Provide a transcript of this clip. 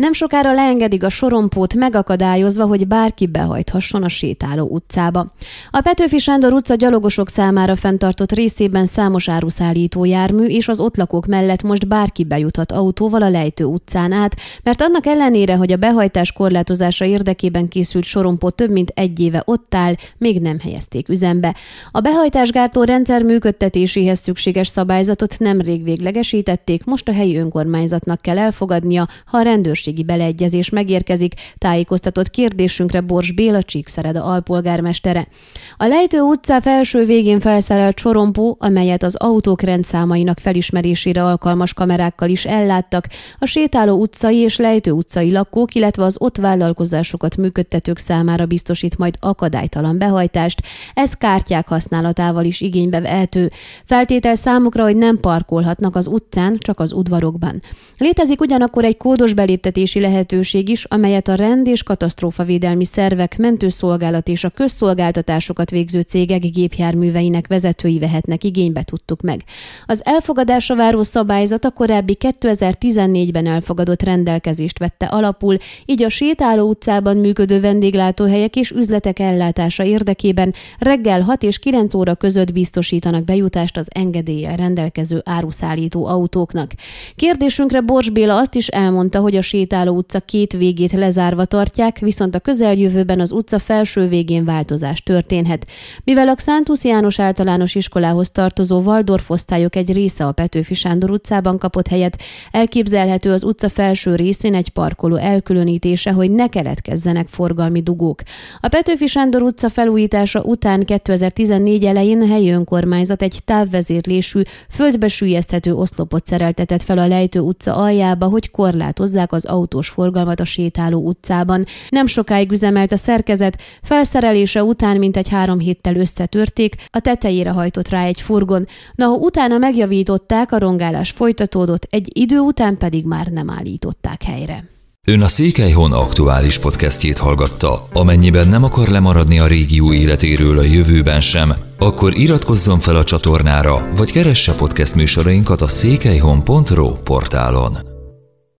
Nem sokára leengedik a sorompót megakadályozva, hogy bárki behajthasson a sétáló utcába. A Petőfi Sándor utca gyalogosok számára fenntartott részében számos áruszállító jármű és az ott lakók mellett most bárki bejuthat autóval a Lejtő utcán át, mert annak ellenére, hogy a behajtás korlátozása érdekében készült sorompó több mint egy éve ott áll, még nem helyezték üzembe. A behajtásgátó rendszer működtetéséhez szükséges szabályzatot nemrég véglegesítették, most a helyi önkormányzatnak kell elfogadnia, ha a rendőrségi beleegyezés megérkezik, tájékoztatott kérdésünkre Bors Béla Csíkszereda alpolgármestere. A Lejtő utca felső végén felszerelt sorompó, amelyet az autók rendszámainak felismerésére alkalmas kamerákkal is elláttak, a sétáló utcai és Lejtő utcai lakók, illetve az ott vállalkozásokat működtetők számára biztosít majd akadálytalan behajtást, ez kártyák használatával is igénybe vehető. Feltétel számukra, hogy nem parkolhatnak az utcán, csak az udvarokban. Létezik ugyanakkor egy kódos beléptetési lehetőség is, amelyet a rend és katasztrófavédelmi szervek, mentőszolgálat és a közszolgáltatásokat végző cégek gépjárműveinek vezetői vehetnek igénybe tudtuk meg. Az elfogadásra váró szabályzat a korábbi 2014-ben elfogadott rendelkezést vette alapul, így a sétáló utcában működő vendéglátóhelyek és üzletek ellátása érdekében reggel 6 és 9 óra között biztosítanak bejutást az engedéllyel rendelkező áruszállító autóknak. Kérdésünkre Bors azt is elmondta, hogy a sétáló utca két végét lezárva tartják, viszont a közeljövőben az utca felső végén változás történhet. Mivel a Xántusz János általános iskolához tartozó Waldorf osztályok egy része a Petőfi Sándor utcában kapott helyet, elképzelhető az utca felső részén egy parkoló elkülönítése, hogy ne keletkezzenek forgalmi dugók. A Petőfi Sándor utca felújítása után 2014 elején a helyi önkormányzat egy távvezérlésű, földbe sűjeszthető oszlopot szereltetett fel a Lejtő utca aljába, hogy korlátozzák az autós forgalmat a sétáló utcában. Nem sokáig üzemelt a szerkezet, felszerelése után mintegy három héttel összetörték, a tetejére hajtott rá egy furgon, na ha utána megjavították, a rongálás folytatódott, egy idő után pedig már nem állították helyre. Ön a Székelyhon aktuális podcastjét hallgatta. Amennyiben nem akar lemaradni a régió életéről a jövőben sem, akkor iratkozzon fel a csatornára, vagy keresse podcast műsorainkat a székelyhon.pro portálon.